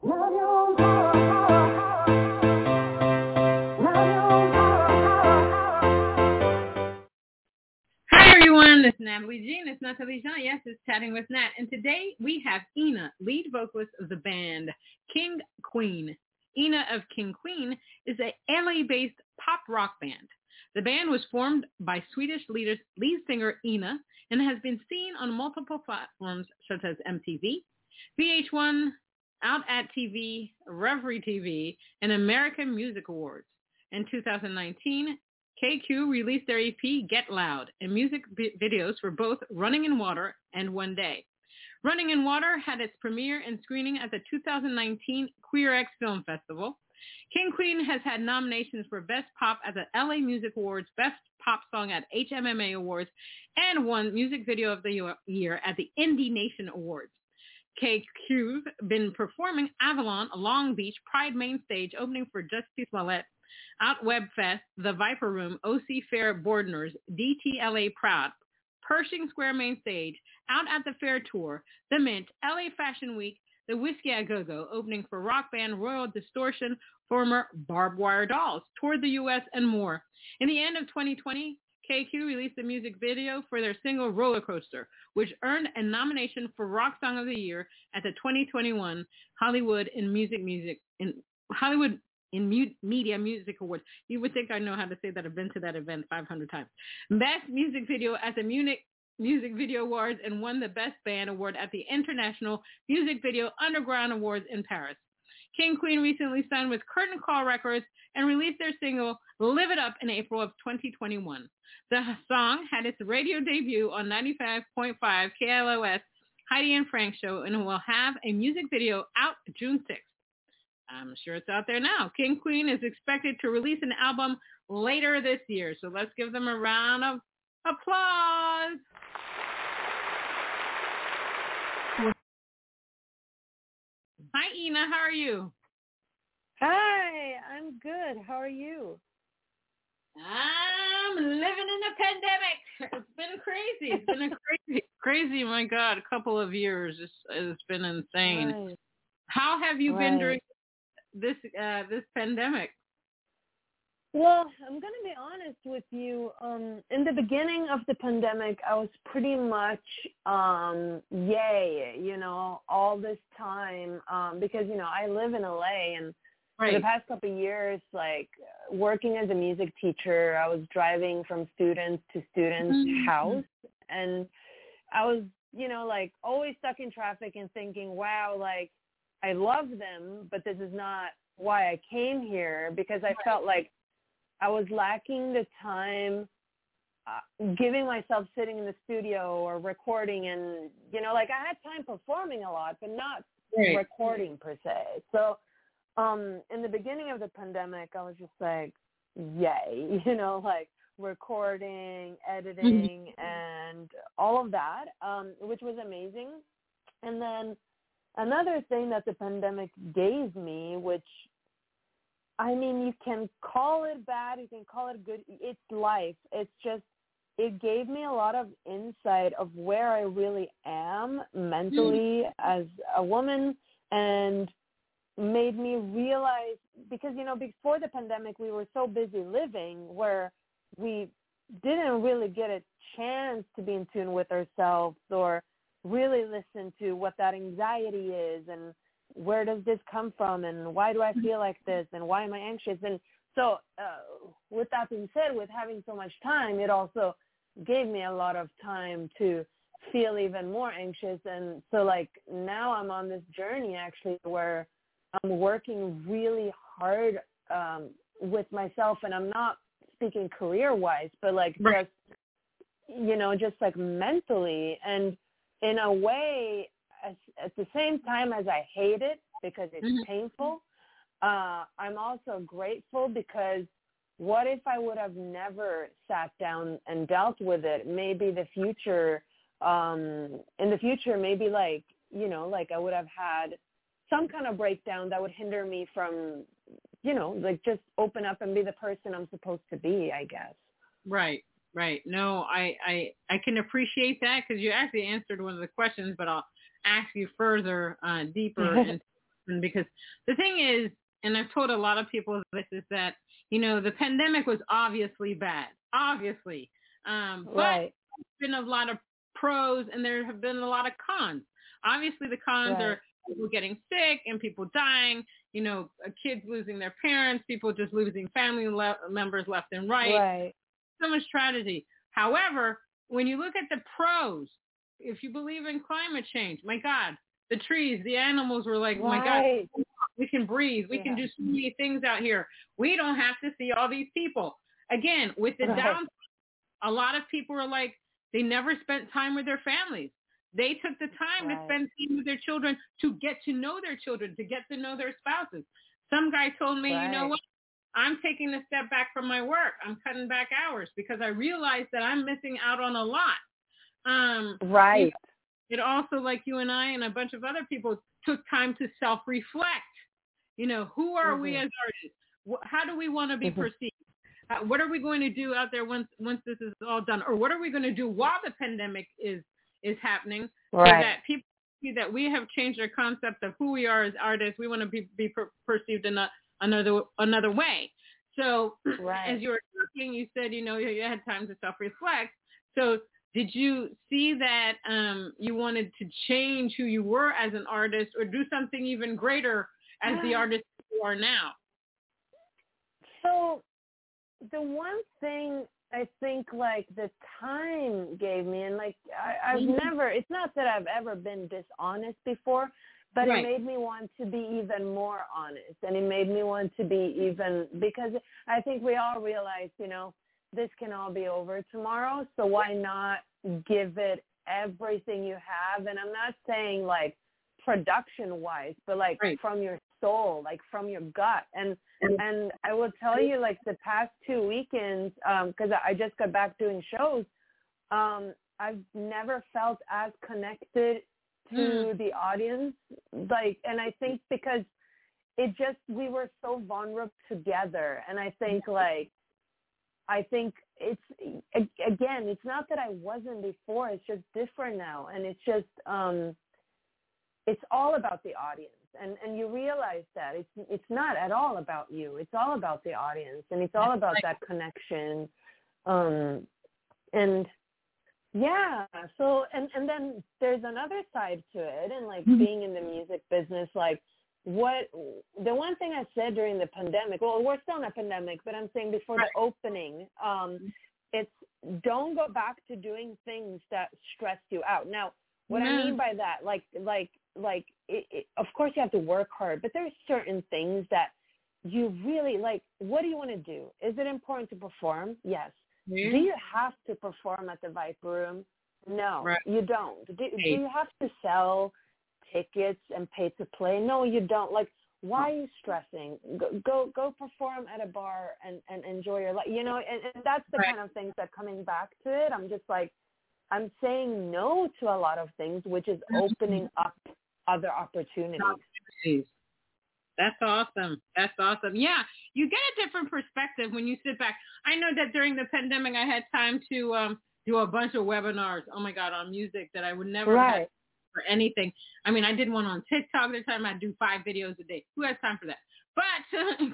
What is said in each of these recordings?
Hi everyone, this is Natalie Jean. It's Natalie Jean. Yes, it's Chatting with Nat. And today we have Ina, lead vocalist of the band King Queen. Ina of KingQueen is a LA-based pop rock band. The band was formed by Swedish leaders, lead singer Ina and has been seen on multiple platforms such as MTV, VH1, Out at TV, Revry TV, and American Music Awards. In 2019, KQ released their EP Get Loud and music videos for both Running in Water and One Day. Running in Water had its premiere and screening at the 2019 QueerX Film Festival. KingQueen has had nominations for Best Pop at the LA Music Awards, Best Pop Song at HMMA Awards, and won Music Video of the Year at the IndieNation Awards. KQ's been performing Avalon, Long Beach, Pride Main Stage, opening for Jussie Smollett, Out Web Fest, The Viper Room, OC Fair Boardners, DTLA Proud, Pershing Square Main Stage, Out at the Fair Tour, The Mint, LA Fashion Week, The Whisky a Go-Go, opening for rock band Royal Distortion, former Barb Wire Dolls, toured the U.S. and more. In the end of 2020, KQ released a music video for their single Roller Coaster, which earned a nomination for Rock Song of the Year at the 2021 Hollywood in Music Music in Hollywood in Mu- Media Music Awards. You would think I know how to say that. I've been to that event 500 times. Best Music Video at the Munich Music Video Awards and won the Best Band Award at the International Music Video Underground Awards in Paris. KingQueen recently signed with Curtain Call Records and released their single Live It Up in April of 2021. The song had its radio debut on 95.5 KLOS Heidi and Frank show and will have a music video out June 6th. I'm sure it's out there now. KingQueen is expected to release an album later this year. So let's give them a round of applause. Hi, Ina. How are you? Hi, I'm good. How are you? I'm living in a pandemic. It's been crazy. It's been a crazy, crazy. My God, a couple of years. It's, it's been insane. Right. How have you Right. been during this uh, this pandemic? Well, I'm going to be honest with you. Um, in the beginning of the pandemic, I was pretty much um, yay, you know, all this time um, because, you know, I live in LA and for the past couple of years, like working as a music teacher, I was driving from students to students' Mhm. house and I was, you know, like always stuck in traffic and thinking, wow, like I love them, but this is not why I came here because I felt like I was lacking the time uh, giving myself sitting in the studio or recording and you know like I had time performing a lot but not Right. recording per se. So um in the beginning of the pandemic I was just like yay, you know, like recording, editing and all of that um which was amazing. And then another thing that the pandemic gave me which I mean, you can call it bad, you can call it good. It's life. It's just it gave me a lot of insight of where I really am mentally mm. as a woman and made me realize because you know before the pandemic we were so busy living where we didn't really get a chance to be in tune with ourselves or really listen to what that anxiety is and where does this come from and why do I feel like this and why am I anxious? And so uh, with that being said with having so much time it also gave me a lot of time to feel even more anxious. And so like now I'm on this journey actually where I'm working really hard um with myself and I'm not speaking career wise but like Right. just you know just like mentally. And in a way as, at the same time as I hate it because it's Mhm. painful, uh, I'm also grateful because what if I would have never sat down and dealt with it? Maybe the future, um, in the future, maybe like, you know, like I would have had some kind of breakdown that would hinder me from, you know, like just open up and be the person I'm supposed to be, I guess. Right, right. No, I I I can appreciate that because you actually answered one of the questions, but I'll ask you further, uh, deeper, into, because the thing is, and I've told a lot of people this is that you know the pandemic was obviously bad, obviously, um, but Right. there's been a lot of pros and there have been a lot of cons. Obviously, the cons Right. are people getting sick and people dying. You know, kids losing their parents, people just losing family le- members left and right. Right. so much tragedy. However, when you look at the pros, if you believe in climate change, my God, the trees, the animals were like, my God, we can breathe. We can do so many things out here. We don't have to see all these people. Again, with the Right. down, a lot of people are like, they never spent time with their families. They took the time to spend time with their children to get to know their children, to get to know their spouses. Some guy told me, you know what? I'm taking a step back from my work. I'm cutting back hours because I realize that I'm missing out on a lot. Um, Right. it also, like you and I and a bunch of other people, took time to self-reflect. You know, who are we Mhm. as artists? How do we want to be Mhm. perceived? Uh, what are we going to do out there once once this is all done, or what are we going to do while the pandemic is is happening, so that people see that we have changed our concept of who we are as artists. We want to be be per- perceived in a, another another way. So, Right. as you were talking, you said you know you you had time to self-reflect. So, did you see that um, you wanted to change who you were as an artist, or do something even greater as the artist you are now? So the one thing I think like the time gave me and like I, I've Mhm. never it's not that I've ever been dishonest before, but Right. it made me want to be even more honest and it made me want to be even because I think we all realize, you know, this can all be over tomorrow, so why not give it everything you have and I'm not saying like production wise, but like Right. from your soul, like from your gut and and I will tell you, like the past two weekends, because I just got back doing shows, um, I've never felt as connected to Mm. the audience. Like, and I think because it just we were so vulnerable together, and I think like, I think it's again, it's not that I wasn't before. It's just different now, and it's just um, it's all about the audience and and you realize that it's it's not at all about you it's all about the audience and it's all about that connection um and yeah so and and then there's another side to it and like Mhm. being in the music business like what the one thing i said during the pandemic well we're still in a pandemic but i'm saying before the opening um it's don't go back to doing things that stress you out now what I mean by that, like, like, like, it, it, of course you have to work hard, but there's certain things that you really like. What do you want to do? Is it important to perform? Yes. Do you have to perform at the Viper Room? No, Right. you don't. Do, do you have to sell tickets and pay to play? No, you don't. Like, why are you stressing? Go go, go perform at a bar and, and enjoy your life. You know, and, and that's the Right. kind of things that coming back to it. I'm just like, I'm saying no to a lot of things, which is Mhm. opening up other opportunities. That's awesome. That's awesome. Yeah, you get a different perspective when you sit back. I know that during the pandemic, I had time to um, do a bunch of webinars. Oh my God, on music that I would never have Right. For anything. I mean, I did one on TikTok. This time I do five videos a day. Who has time for that? But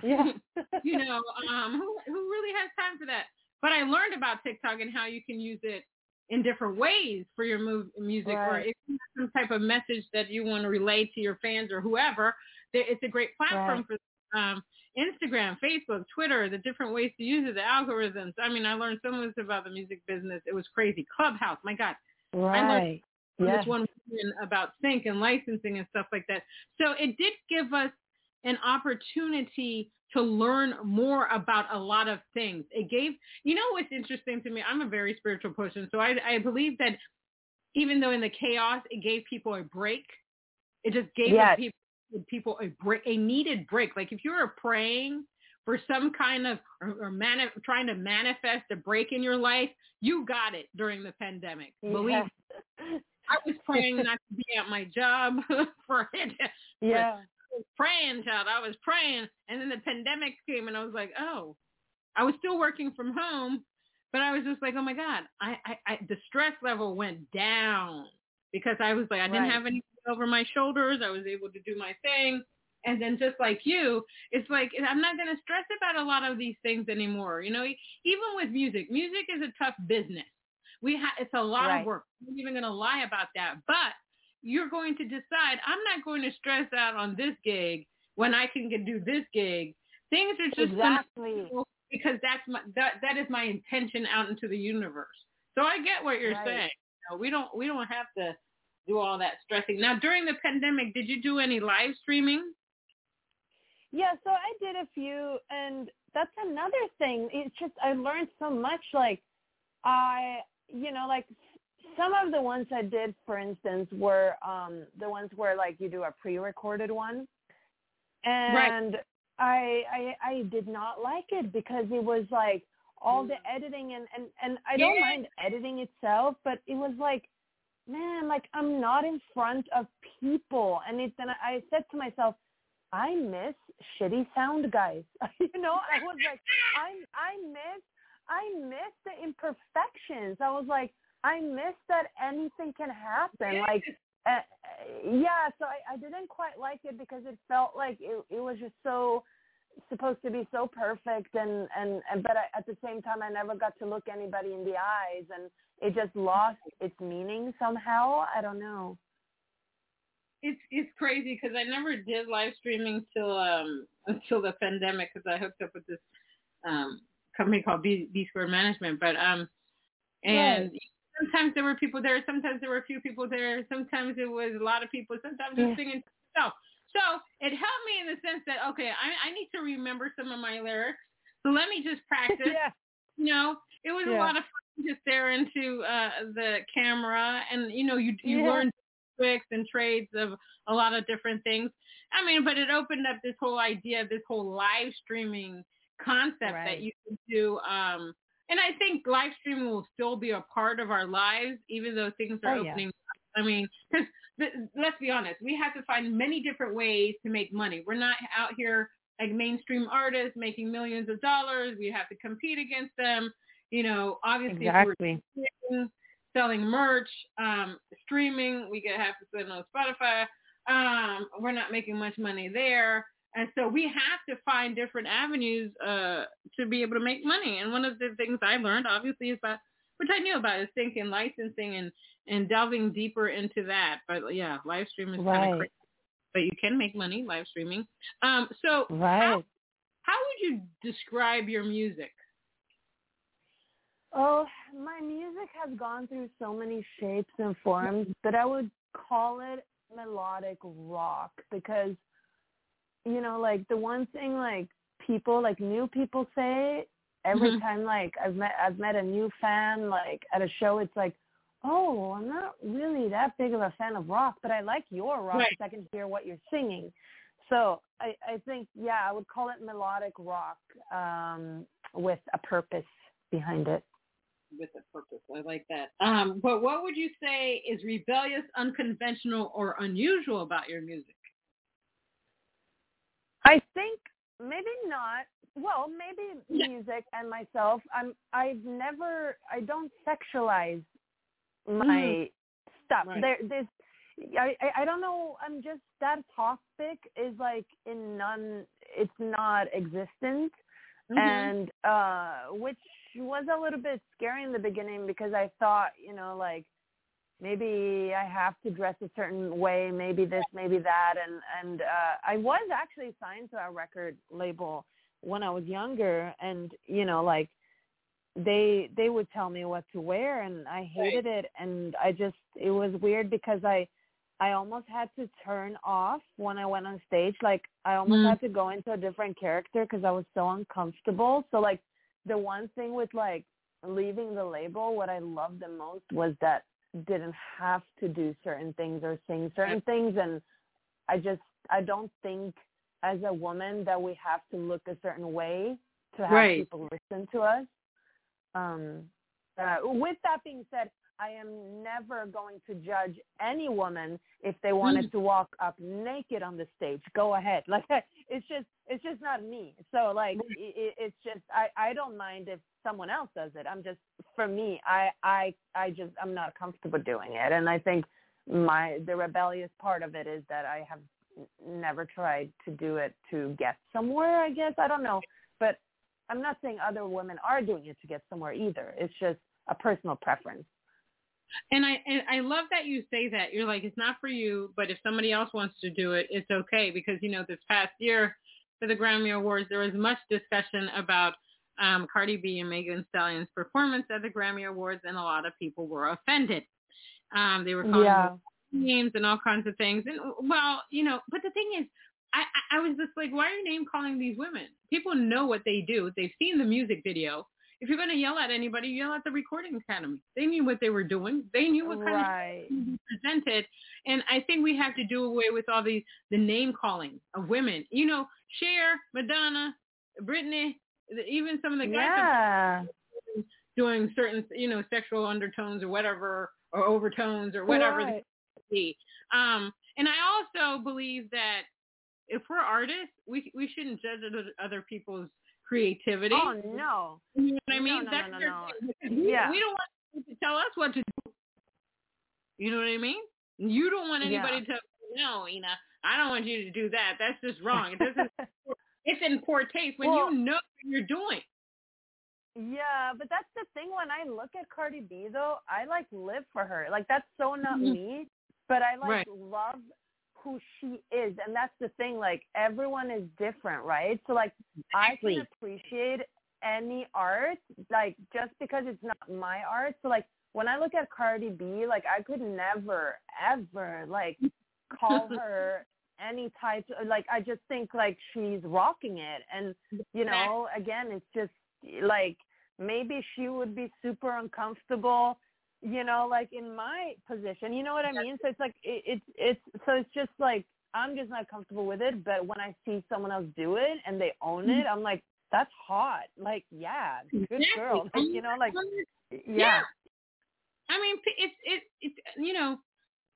Yeah. you know, um, who who really has time for that? But I learned about TikTok and how you can use it in different ways for your move, music, or if you have some type of message that you want to relay to your fans or whoever, it's a great platform for um, Instagram, Facebook, Twitter, the different ways to use it, the algorithms. I mean, I learned so much about the music business. It was crazy. Clubhouse, my God, right. from Yes. this one about sync and licensing and stuff like that. So it did give us an opportunity to learn more about a lot of things. It gave, you know, what's interesting to me. I'm a very spiritual person, so I, I believe that even though in the chaos, it gave people a break It just gave yes. people people a break, a needed break. Like if you were praying for some kind of or, or mani- trying to manifest a break in your life, you got it during the pandemic. Yeah. Believe. I was praying not to be at my job for it. Yeah. praying, child. I was praying, and then the pandemic came, and I was like, oh, I was still working from home, but I was just like, oh my god, I, I, I the stress level went down because I was like, I didn't right. have anything over my shoulders. I was able to do my thing. And then just like you, it's like I'm not going to stress about a lot of these things anymore. You know, even with music, music is a tough business. We ha- it's a lot right. of work. I'm not even going to lie about that. But you're going to decide I'm not going to stress out on this gig when I can do this gig. Things are just exactly because that's my that that is my intention out into the universe. So I get what you're right. saying. You know, we don't we don't have to do all that stressing. Now during the pandemic, did you do any live streaming? Yeah, so I did a few, and that's another thing. It's just I learned so much. Like I, you know, like some of the ones I did, for instance, were um the ones where like you do a pre-recorded one, and right. I I I did not like it because it was like all the editing and and and I don't Yeah. mind editing itself, but it was like, man, like I'm not in front of people, and it then I said to myself, I miss shitty sound guys. you know, I was like, I I miss I miss the imperfections. I was like, I miss that anything can happen. Like, uh, yeah. So I, I didn't quite like it because it felt like it, it was just so supposed to be so perfect, and and and but I, at the same time, I never got to look anybody in the eyes, and it just lost its meaning somehow. I don't know. It's it's crazy because I never did live streaming till um until the pandemic because I hooked up with this um company called B B Square Management, but um and Right. sometimes there were people there, sometimes there were a few people there, sometimes it was a lot of people, sometimes Yeah. singing stuff. So it helped me in the sense that okay, I I need to remember some of my lyrics, so let me just practice. yeah. You know, it was a lot of fun to stare into uh the camera, and you know, you you Yeah. learn tricks and trades of a lot of different things. I mean, but it opened up this whole idea, this whole live streaming concept that you can do. Um, and I think live streaming will still be a part of our lives, even though things are Oh, opening. up. I mean, because let's be honest, we have to find many different ways to make money. We're not out here like mainstream artists making millions of dollars. We have to compete against them. You know, obviously, if we're selling, selling merch, um, streaming, we could have to spend on Spotify. Um, we're not making much money there. And so we have to find different avenues uh, to be able to make money. And one of the things I learned, obviously, is about, which I knew about, is thinking licensing and, and delving deeper into that. But yeah, live streaming is kind of crazy. But you can make money live streaming. Um, so Right. how, how would you describe your music? Oh, my music has gone through so many shapes and forms, but I would call it melodic rock because, you know, like the one thing like people, like new people say every Mhm. time like I've met I've met a new fan like at a show, it's like, oh, I'm not really that big of a fan of rock, but I like your rock Right. I can hear what you're singing. So I, I think yeah, I would call it melodic rock um, with a purpose behind it. with a purpose. I like that. Um, but what would you say is rebellious, unconventional, or unusual about your music? I think maybe not. Well, maybe music and myself. I'm. I've never. I don't sexualize my stuff. Right. There. There's. I, I don't know. I'm just that topic is like in none. It's not existent, Mhm. and uh, which was a little bit scary in the beginning because I thought, you know, like maybe I have to dress a certain way, maybe this, maybe that, and and uh, I was actually signed to a record label when I was younger, and you know, like they they would tell me what to wear, and I hated it, and I just it was weird because I I almost had to turn off when I went on stage, like I almost Mm. had to go into a different character because I was so uncomfortable. So like the one thing with like leaving the label, what I loved the most was that didn't have to do certain things or sing certain things and I just I don't think as a woman that we have to look a certain way to have Right. people listen to us. Um, uh, with that being said, I am never going to judge any woman if they wanted Mm. to walk up naked on the stage. Go ahead. Like it's just it's just not me. So like it, it's just I I don't mind if someone else does it. I'm just for me I I I just I'm not comfortable doing it, and I think my the rebellious part of it is that I have never tried to do it to get somewhere. I guess I don't know, but I'm not saying other women are doing it to get somewhere either. It's just a personal preference. And I and I love that you say that. You're like, it's not for you, but if somebody else wants to do it, it's okay. Because you know, this past year for the Grammy Awards, there was much discussion about um, Cardi B and Megan Thee Stallion's performance at the Grammy Awards, and a lot of people were offended. Um, they were calling Yeah. names and all kinds of things. And well, you know, but the thing is, I, I I was just like, why are you name calling these women? People know what they do. They've seen the music video. If you're going to yell at anybody, yell at the Recording Academy. They knew what they were doing. They knew what kind of Right. be presented. And I think we have to do away with all the the name calling of women. You know, Cher, Madonna, Britney, even some of the guys Yeah. doing certain, you know, sexual undertones or whatever, or overtones or whatever Right. Um, and I also believe that if we're artists, we we shouldn't judge other people's creativity. Oh no. You know what I mean? no, That's no, no, we, Yeah. we don't want to tell us what to do. You know what I mean? You don't want anybody to no, Ina. I don't want you to do that. That's just wrong. It doesn't. it's in poor taste when Well- you know what you're doing. Yeah, but that's the thing. When I look at Cardi B, though, I like live for her. Like that's so not Mhm. me, but I like Right. love who she is, and that's the thing. Like everyone is different, right? So like I can appreciate any art, like just because it's not my art. So like when I look at Cardi B, like I could never ever like call her any type of, like I just think like she's rocking it and you know again it's just like maybe she would be super uncomfortable you know like in my position you know what I mean? So it's like it, it's it's so it's just like I'm just not comfortable with it but when I see someone else do it and they own it I'm like that's hot. Like yeah good girl. Like, you know like yeah. I mean, it's it it's you know,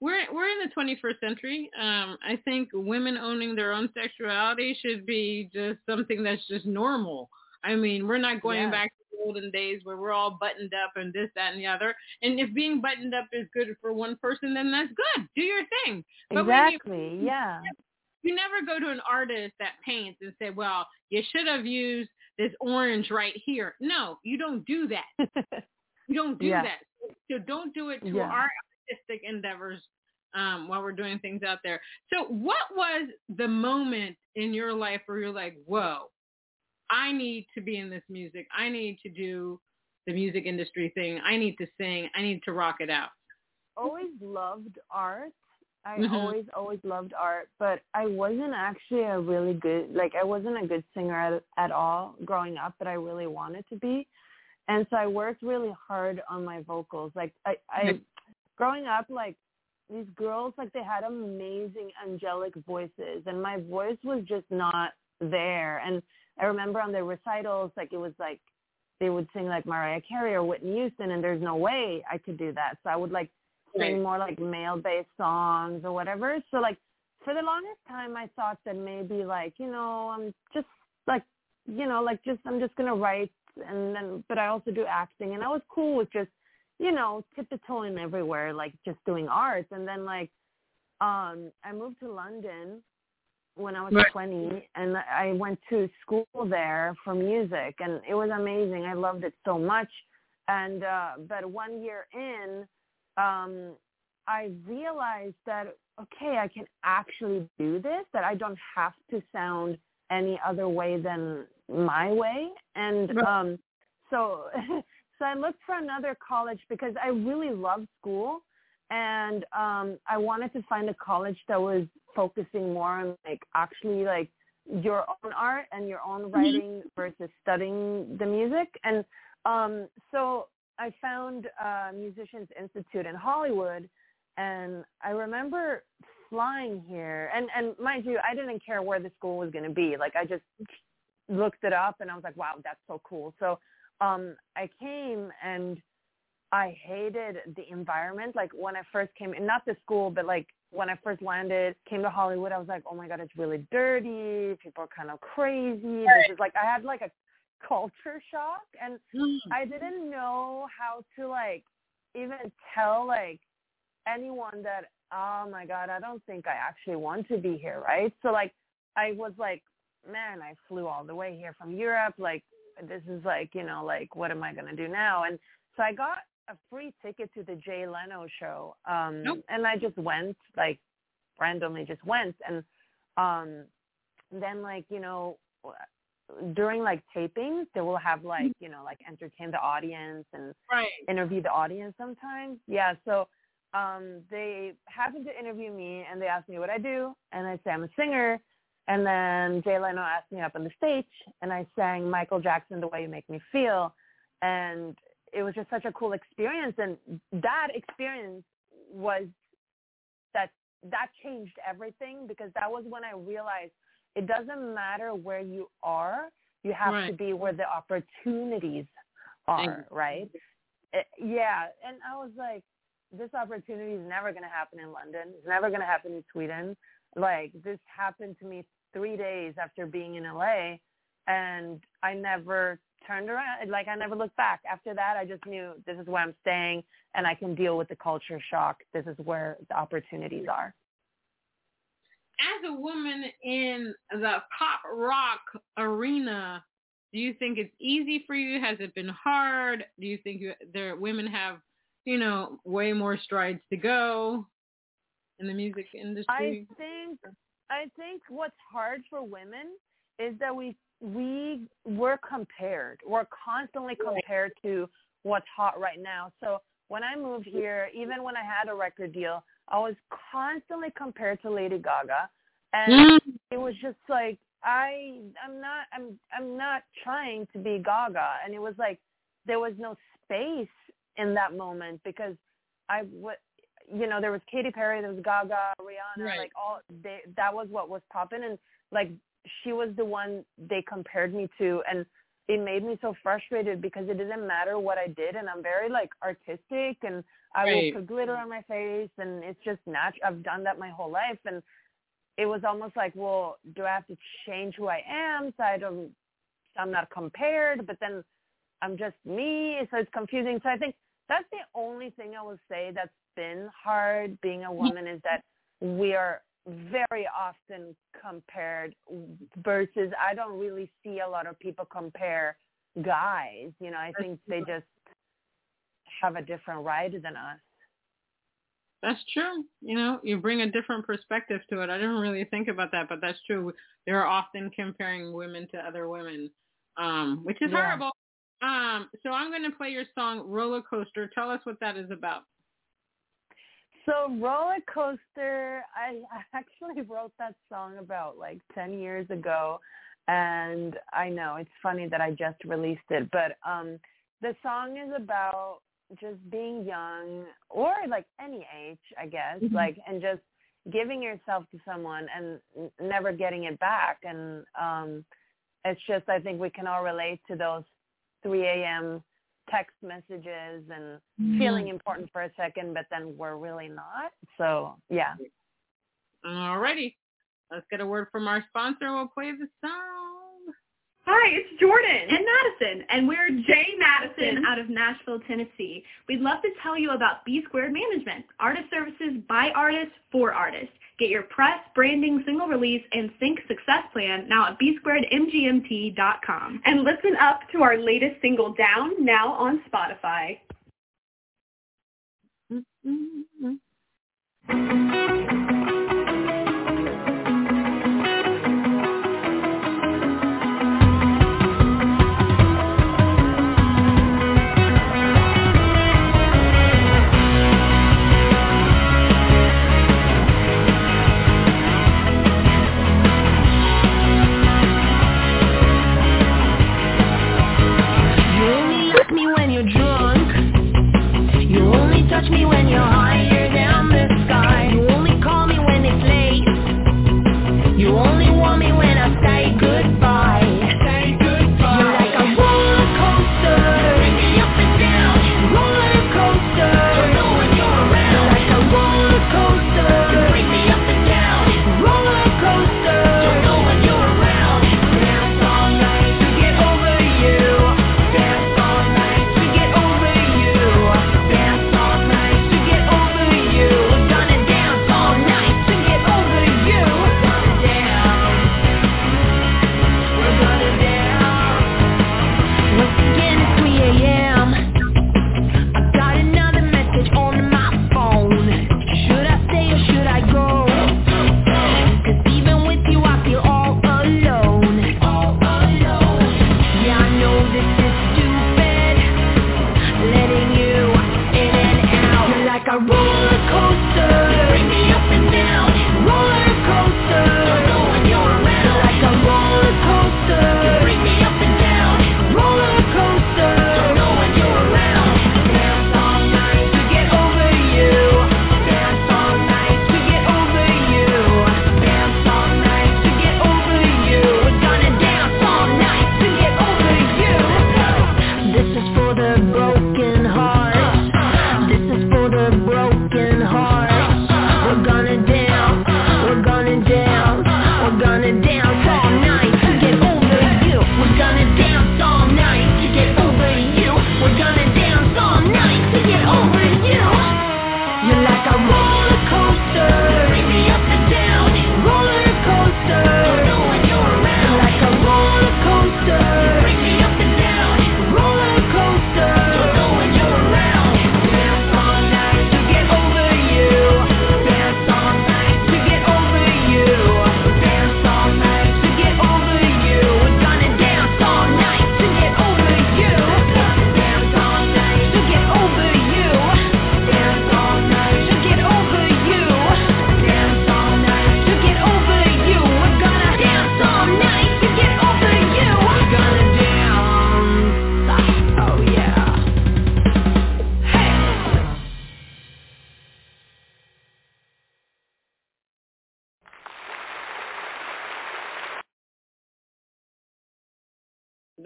we're we're in the 21st century. Um, I think women owning their own sexuality should be just something that's just normal. I mean, we're not going Yeah. back to olden days where we're all buttoned up and this, that, and the other. And if being buttoned up is good for one person, then that's good. Do your thing. But when you- exactly yeah you never go to an artist that paints and say, well, you should have used this orange right here. No, you don't do that. You don't do Yeah. that. So don't do it to Yeah. our artistic endeavors um, while we're doing things out there. So what was the moment in your life where you're like, whoa, I need to be in this music. I need to do the music industry thing. I need to sing. I need to rock it out. always loved art. I Mhm. always, always loved art, but I wasn't actually a really good, like I wasn't a good singer at, at all growing up, but I really wanted to be. And so I worked really hard on my vocals. Like I, I, Mhm. growing up, like these girls, like they had amazing angelic voices and my voice was just not there. And I remember on their recitals, like it was like, they would sing like Mariah Carey or Whitney Houston and there's no way I could do that. So I would like sing Right. more like male-based songs or whatever. So like for the longest time, I thought that maybe like you know I'm just like you know like just I'm just gonna write and then but I also do acting and I was cool with just you know tiptoeing everywhere like just doing art and then like um I moved to London when I was Right. 20 and I went to school there for music and it was amazing. I loved it so much. And uh but one year in um I realized that okay, I can actually do this, that I don't have to sound any other way than my way. And Right. um so so I looked for another college because I really loved school and um I wanted to find a college that was focusing more on like actually like your own art and your own writing versus studying the music and um so I found uh Musicians Institute in Hollywood and I remember flying here, and and mind you, I didn't care where the school was going to be. Like I just looked it up, and I was like, wow, that's so cool. So um, I came and I hated the environment. Like when I first came, and not the school, but like when I first landed, came to Hollywood, I was like, oh my god, it's really dirty. People are kind of crazy. This is like I had like a culture shock, and Mm. I didn't know how to like even tell like anyone that oh my god, I don't think I actually want to be here, right? So like I was like, man, I flew all the way here from Europe. Like this is like you know like what am I gonna do now? And so I got a free ticket to the Jay Leno show, um, Nope. and I just went like randomly just went and um then like you know during like tapings they will have like you know like entertain the audience and Right. interview the audience sometimes. Yeah, so um they happened to interview me and they asked me what I do and I say I'm a singer and then Jay Leno asked me up on the stage and I sang Michael Jackson The Way You Make Me Feel and it was just such a cool experience and that experience was that that changed everything because that was when I realized it doesn't matter where you are, you have to be where the opportunities are, right? It- yeah, and I was like, this opportunity is never going to happen in London. It's never going to happen in Sweden. Like this happened to me three days after being in LA, and I never turned around. Like I never looked back. After that, I just knew this is where I'm staying, and I can deal with the culture shock. This is where the opportunities are. As a woman in the pop rock arena, do you think it's easy for you? Has it been hard? Do you think you, there women have, you know, way more strides to go in the music industry? I think I think what's hard for women is that we we we're compared. We're constantly compared to what's hot right now. So when I moved here, even when I had a record deal, I was constantly compared to Lady Gaga, and Mm. it was just like I I'm not I'm I'm not trying to be Gaga, and it was like there was no space in that moment because I what you know there was Katy Perry, there was Gaga, Rihanna, Right. like all they that was what was popping, and like she was the one they compared me to, and it made me so frustrated because it didn't matter what I did, and I'm very like artistic, and I Right. will put glitter on my face, and it's just natural. I've done that my whole life, and it was almost like, well, do I have to change who I am so I don't, so I'm not compared, but then I'm just me, so it's confusing. So I think that's the only thing I will say that's been hard being a woman is that we are very often compared versus I don't really see a lot of people compare guys. You know, I think they just have a different ride than us. That's true. You know, you bring a different perspective to it. I didn't really think about that, but that's true. They're often comparing women to other women, um, which is Yeah. horrible. Um, so I'm going to play your song Roller Coaster. Tell us what that is about. So roller coaster, I actually wrote that song about like ten years ago, and I know it's funny that I just released it, but um, the song is about just being young or like any age, I guess, Mhm. like and just giving yourself to someone and n- never getting it back, and um, it's just I think we can all relate to those 3 a.m. text messages and mm-hmm. feeling important for a second, but then we're really not. So yeah. Alrighty. Let's get a word from our sponsor. We'll play the song. Hi, it's Jordan and Madison, and we're Jay Madison out of Nashville, Tennessee. We'd love to tell you about B Squared Management, artist services by artists for artists. Get your press, branding, single release, and sync success plan now at bsquaredmgmt.com. And listen up to our latest single, Down, now on Spotify. You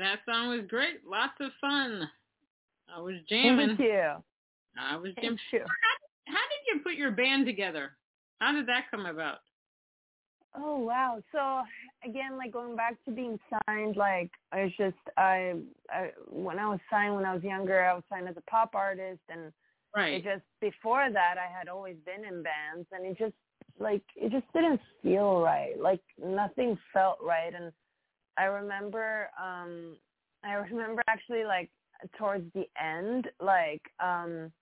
That song was great. Lots of fun. I was jamming. Thank you. I was jamming. You. How did you put your band together? How did that come about? Oh wow! So again, like going back to being signed, like I was just I, I when I was signed when I was younger, I was signed as a pop artist, and Right. it just before that I had always been in bands, and it just like it just didn't feel right. Like nothing felt right, and I remember um I remember actually like towards the end, like um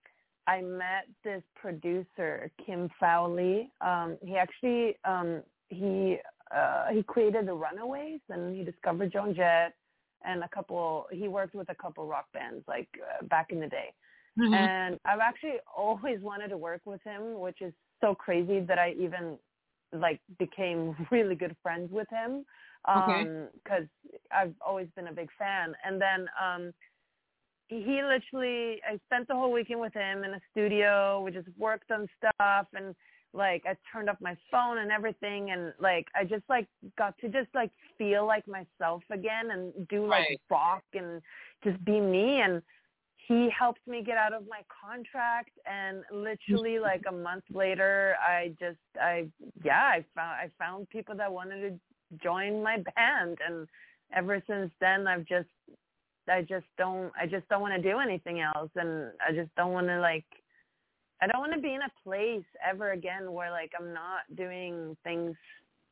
I met this producer, Kim Fowley. Um, he actually um, he uh, he created the Runaways, and he discovered Joan Jett and a couple. He worked with a couple rock bands like uh, back in the day. Mhm. And I've actually always wanted to work with him, which is so crazy that I even like became really good friends with him Okay. um because I've always been a big fan. And then um he literally I spent the whole weekend with him in a studio. We just worked on stuff and like I turned up my phone and everything and like I just like got to just like feel like myself again and do like Right. rock and just be me and he helped me get out of my contract and literally like a month later I just I yeah, I found I found people that wanted to join my band and ever since then I've just I just don't I just don't want to do anything else and I just don't want to like I don't want to be in a place ever again where like I'm not doing things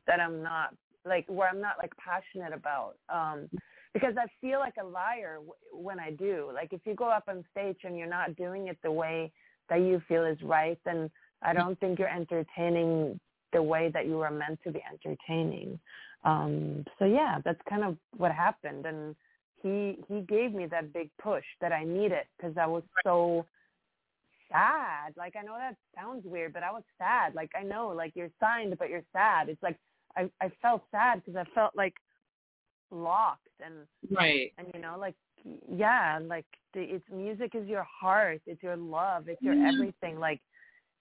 that I'm not like where I'm not like passionate about um because I feel like a liar w- when I do. Like if you go up on stage and you're not doing it the way that you feel is right then I don't think you're entertaining the way that you were meant to be entertaining um so yeah that's kind of what happened and he he gave me that big push that I needed because I was so sad. Like I know that sounds weird, but I was sad. Like I know, like you're signed, but you're sad. It's like I I felt sad because I felt like locked and Right. and you know like yeah like the, it's music is your heart it's your love it's your Mhm. everything like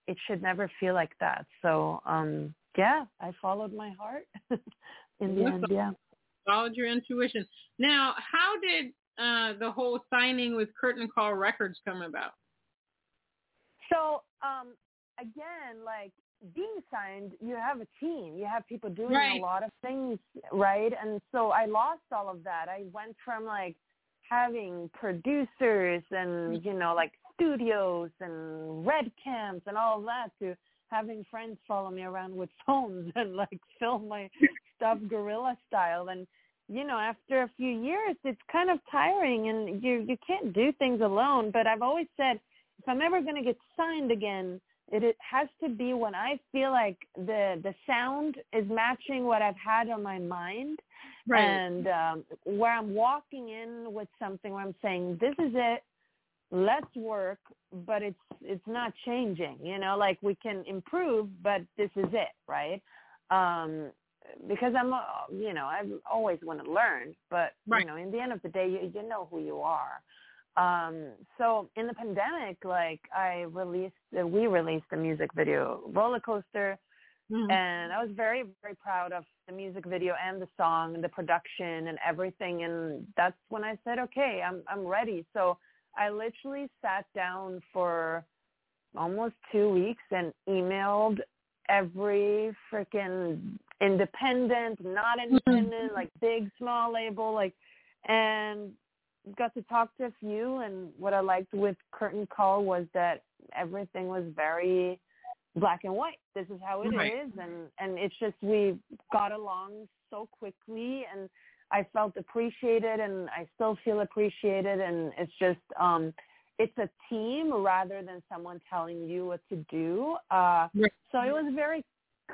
it should never feel like that so um yeah i followed my heart in the end, yeah. Followed your intuition. Now, how did uh, the whole signing with Curtain Call Records come about? So, um, again, like being signed, you have a team. You have people doing Right. a lot of things, right? And so I lost all of that. I went from like having producers and you know like studios and red camps and all of that to having friends follow me around with phones and like film my stuff guerrilla style. And you know after a few years it's kind of tiring and you you can't do things alone. But i've always said if i'm ever going to get signed again it, it has to be when i feel like the the sound is matching what i've had on my mind. And um, where I'm walking in with something where I'm saying, "This is it. Let's work," but it's it's not changing. You know, like we can improve, but this is it, right? Um, because I'm, uh, you know, I always want to learn, but Right. you know, in the end of the day, you, you know who you are. Um, so in the pandemic, like I released, uh, we released the music video, Roller Coaster, Mhm. and I was very very proud of the music video and the song and the production and everything and that's when I said okay I'm I'm ready so I literally sat down for almost 2 weeks and emailed every freaking independent not mm-hmm. independent like big small label like and got to talk to a few and what I liked with Curtain Call was that everything was very black and white. This is how it is, Right. and and it's just we got along so quickly, and I felt appreciated, and I still feel appreciated, and it's just um, it's a team rather than someone telling you what to do. Uh, Right. so it was very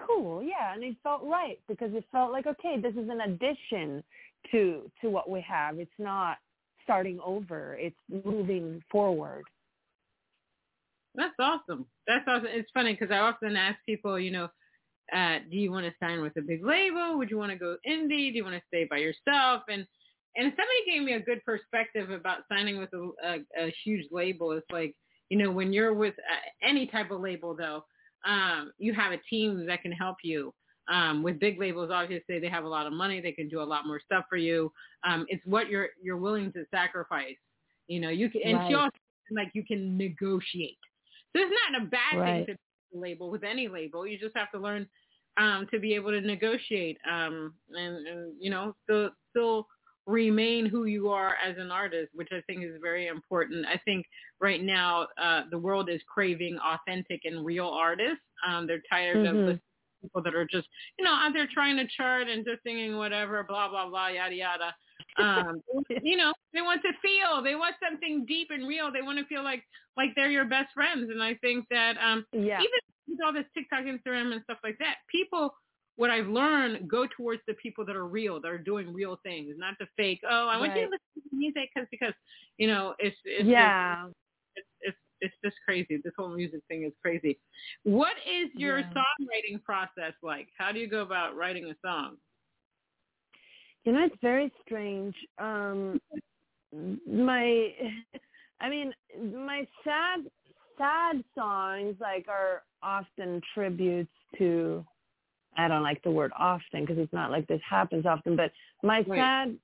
cool, yeah, and it felt right because it felt like okay, this is an addition to to what we have. It's not starting over; it's moving forward. That's awesome. That's awesome. It's funny because I often ask people, you know, uh, do you want to sign with a big label? Would you want to go indie? Do you want to stay by yourself? And and somebody gave me a good perspective about signing with a, a, a huge label. It's like, you know, when you're with uh, any type of label, though, um, you have a team that can help you. Um, with big labels, obviously, they have a lot of money. They can do a lot more stuff for you. Um, it's what you're you're willing to sacrifice. You know, you can, and she also like you can negotiate. So it's not a bad Right. thing to label with any label. You just have to learn um, to be able to negotiate um, and, and you know still still remain who you are as an artist, which I think is very important. I think right now uh, the world is craving authentic and real artists. Um, they're tired of Mhm. listening to people that are just you know out there trying to chart and just singing whatever, blah blah blah, yada yada. Um, you know, they want to feel. They want something deep and real. They want to feel like like they're your best friends. And I think that um, Yeah. even with all this TikTok, Instagram, and stuff like that, people, what I've learned, go towards the people that are real, that are doing real things, not the fake. Oh, I want you to Right. listen to music because because you know it's it's yeah. just, it's, it's it's just crazy. This whole music thing is crazy. What is your Yeah. songwriting process like? How do you go about writing a song? You know, it's very strange. Um my I mean, my sad sad songs like are often tributes to I don't like the word often because it's not like this happens often, but my Right. sad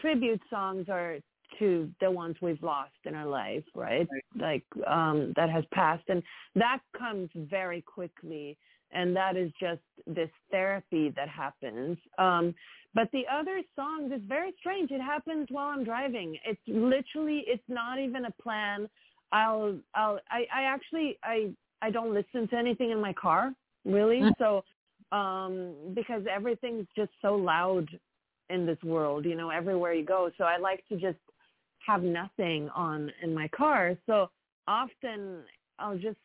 tribute songs are to the ones we've lost in our life, right? Like um that has passed and that comes very quickly and that is just this therapy that happens. Um but the other songs, it's very strange. It happens while I'm driving. It's literally, it's not even a plan. I'll, I'll, I, I actually, I, I don't listen to anything in my car, really. Mm. So, um, because everything's just so loud in this world, you know, everywhere you go. So I like to just have nothing on in my car. So often I'll just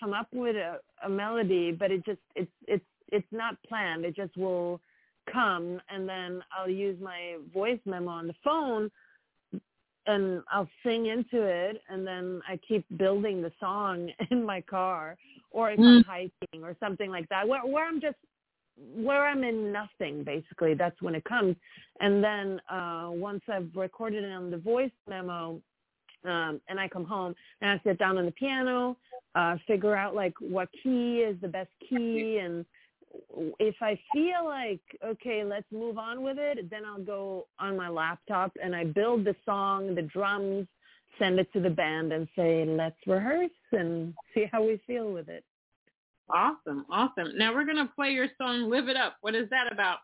come up with a, a melody, but it just, it's, it's, it's not planned. It just will come and then I'll use my voice memo on the phone and I'll sing into it and then I keep building the song in my car or if I'm hiking or something like that where where I'm just where I'm in nothing basically that's when it comes and then uh once I've recorded it on the voice memo um and I come home and I sit down on the piano uh figure out like what key is the best key and if I feel like okay, let's move on with it, then I'll go on my laptop and I build the song, the drums, send it to the band and say, let's rehearse and see how we feel with it. Awesome, awesome. Now we're gonna play your song "Live It Up." What is that about?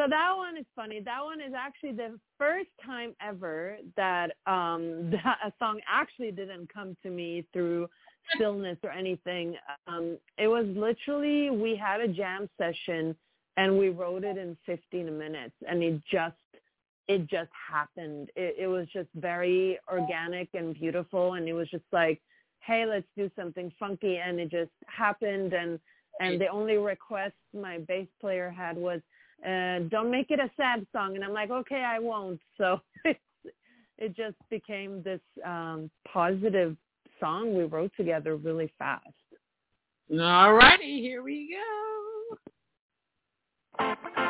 So that one is funny. That one is actually the first time ever that um that a song actually didn't come to me through stillness or anything. Um it was literally we had a jam session and we wrote it in 15 minutes and it just it just happened. It, it was just very organic and beautiful and it was just like hey, let's do something funky, and it just happened. And and the only request my bass player had was, uh, don't make it a sad song. And I'm like, okay, I won't. So it just became this um, positive song we wrote together really fast. All righty, here we go.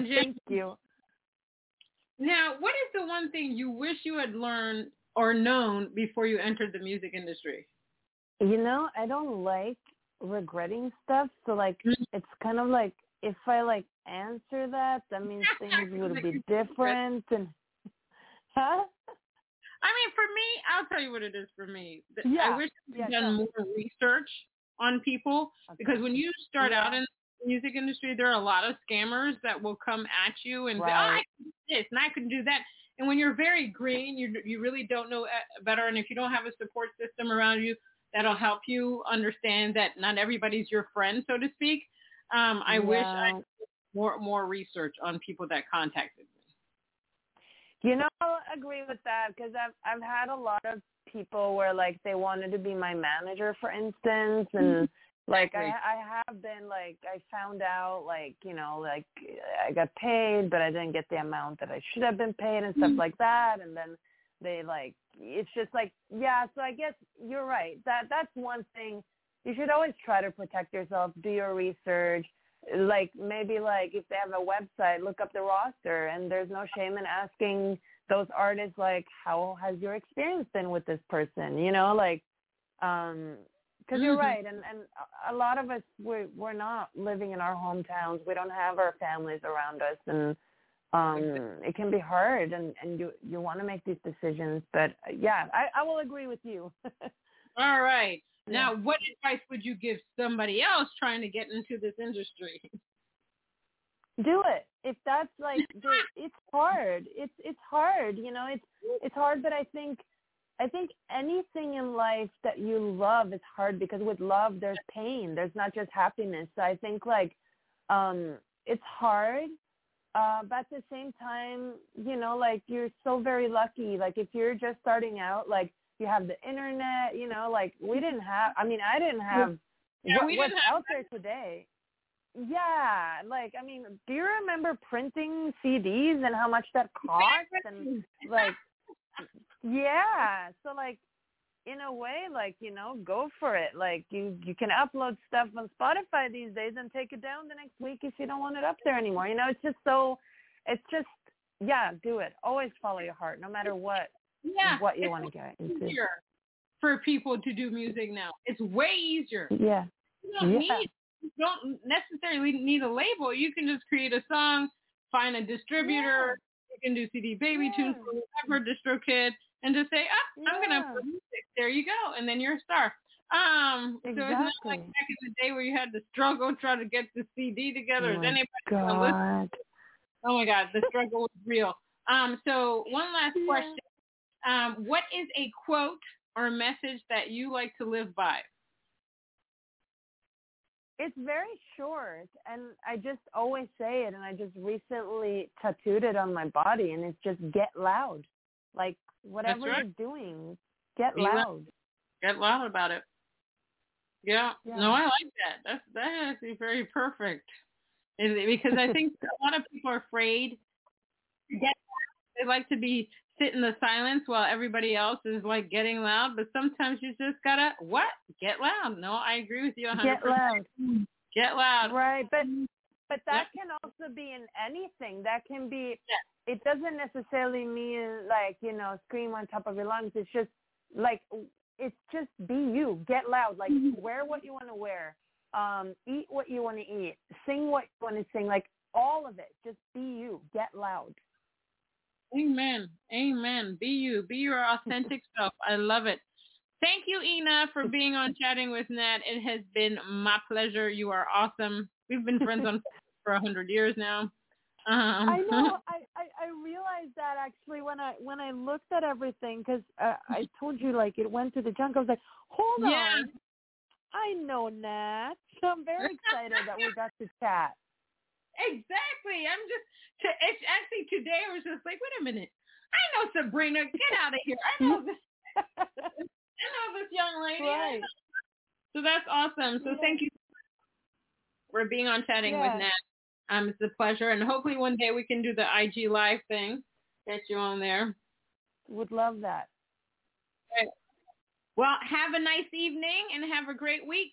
Jim. Thank you. Now, what is the one thing you wish you had learned or known before you entered the music industry? You know, I don't like regretting stuff. So like, Mm-hmm. it's kind of like if I like answer that, that means things would be different and huh? I mean, for me, I'll tell you what it is for me. Yeah, I wish I'd yeah, done more research on people Okay. because when you start Yeah. out in the music industry, there are a lot of scammers that will come at you and say, "Oh, I can do this and I can do that." And when you're very green, you you really don't know uh, better, and if you don't have a support system around you that'll help you understand that not everybody's your friend, so to speak. Um, I wish I did more more research on people that contacted me. You know, I agree with that because I've I've had a lot of people where like they wanted to be my manager, for instance, and like I I have been like I found out like you know like I got paid, but I didn't get the amount that I should have been paid and stuff Mhm. like that, and then they like it's just like yeah. So I guess you're right. That that's one thing. You should always try to protect yourself. Do your research like maybe like if they have a website, look up the roster, and there's no shame in asking those artists like, how has your experience been with this person? You know, like, um, because you're Mhm. right, and and a- lot of us we're we're not living in our hometowns. We don't have our families around us, and um, it can be hard, and and you you want to make these decisions, but uh, yeah, I I will agree with you. All right. Now, what advice would you give somebody else trying to get into this industry? do it if that's like it's hard it's it's hard you know it's it's hard but i think i think anything in life that you love is hard because with love there's pain. There's not just happiness. So i think like um it's hard uh but at the same time you know like you're so very lucky. Like if you're just starting out like you have the internet you know like we didn't have i mean i didn't have Yeah, what, what's have out there today. Yeah, like I mean, do you remember printing CDs and how much that cost? And like, yeah, so like, in a way, like you know, go for it. Like you, you can upload stuff on Spotify these days and take it down the next week if you don't want it up there anymore. You know, it's just so, it's just, yeah, do it. Always follow your heart, no matter what Yeah. what you want to get into. easier for people to do music now. It's way easier. Yeah, You don't Yeah. need you don't necessarily need a label. You can just create a song, find a distributor. You can do CD Baby Yeah. Tunes whatever DistroKid, and just say, "Ah, I'm gonna put music." There you go, and then you're a star. Um, so it's not like Exactly. back in the day where you had to struggle trying to get the CD together. Oh Is my anybody? God. Oh my God, the struggle was real. Um, so one last Yeah. question: um, What is a quote or a message that you like to live by? It's very short, and I just always say it, and I just recently tattooed it on my body, and it's just get loud. Like whatever right. you're doing, get Be loud. loud. Get loud about it. Yeah. Yeah. No, I like that. That's that is actually very perfect. Is it- Because I think a lot of people are afraid to get they like to be sit in the silence while everybody else is like getting loud, but sometimes you just gotta what? Get loud. No, I agree with you a hundred Get loud. Get loud. Right, but but that can also be in anything. That can be. It doesn't necessarily mean like you know scream on top of your lungs. It's just like it's just be you. Get loud. Like wear what you want to wear. Um, eat what you want to eat. Sing what you want to sing. Like all of it. Just be you. Get loud. Amen. Amen. Be you. Be your authentic self. I love it. Thank you, Ina, for being on Chatting with Nat. It has been my pleasure. You are awesome. We've been friends on for a hundred years now. Um, I know. I, I I realized that actually when I when I looked at everything because uh, I told you like it went to the junk. I was like, hold Yeah. on, I know Nat. So I'm very excited that we got to chat. exactly. I'm just. To, it's actually today. I was just like, wait a minute. I know Sabrina. Get out of here. I know this. I know this young lady. Right. So that's awesome. So Yeah. thank you for being on Chatting Yeah. with Nat. Um, it's a pleasure, and hopefully one day we can do the IG live thing. Get you on there. Would love that. Well, have a nice evening and have a great week.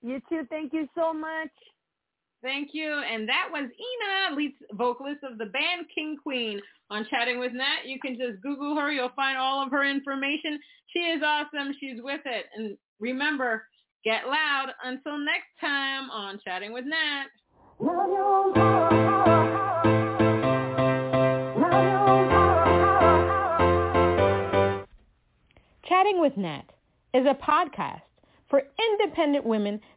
You too. Thank you so much. Thank you. And that was Ina, lead vocalist of the band KingQueen on Chatting with Nat. You can just Google her. You'll find all of her information. She is awesome. She's with it. And remember, get loud. Until next time on Chatting with Nat. Chatting with Nat is a podcast for independent women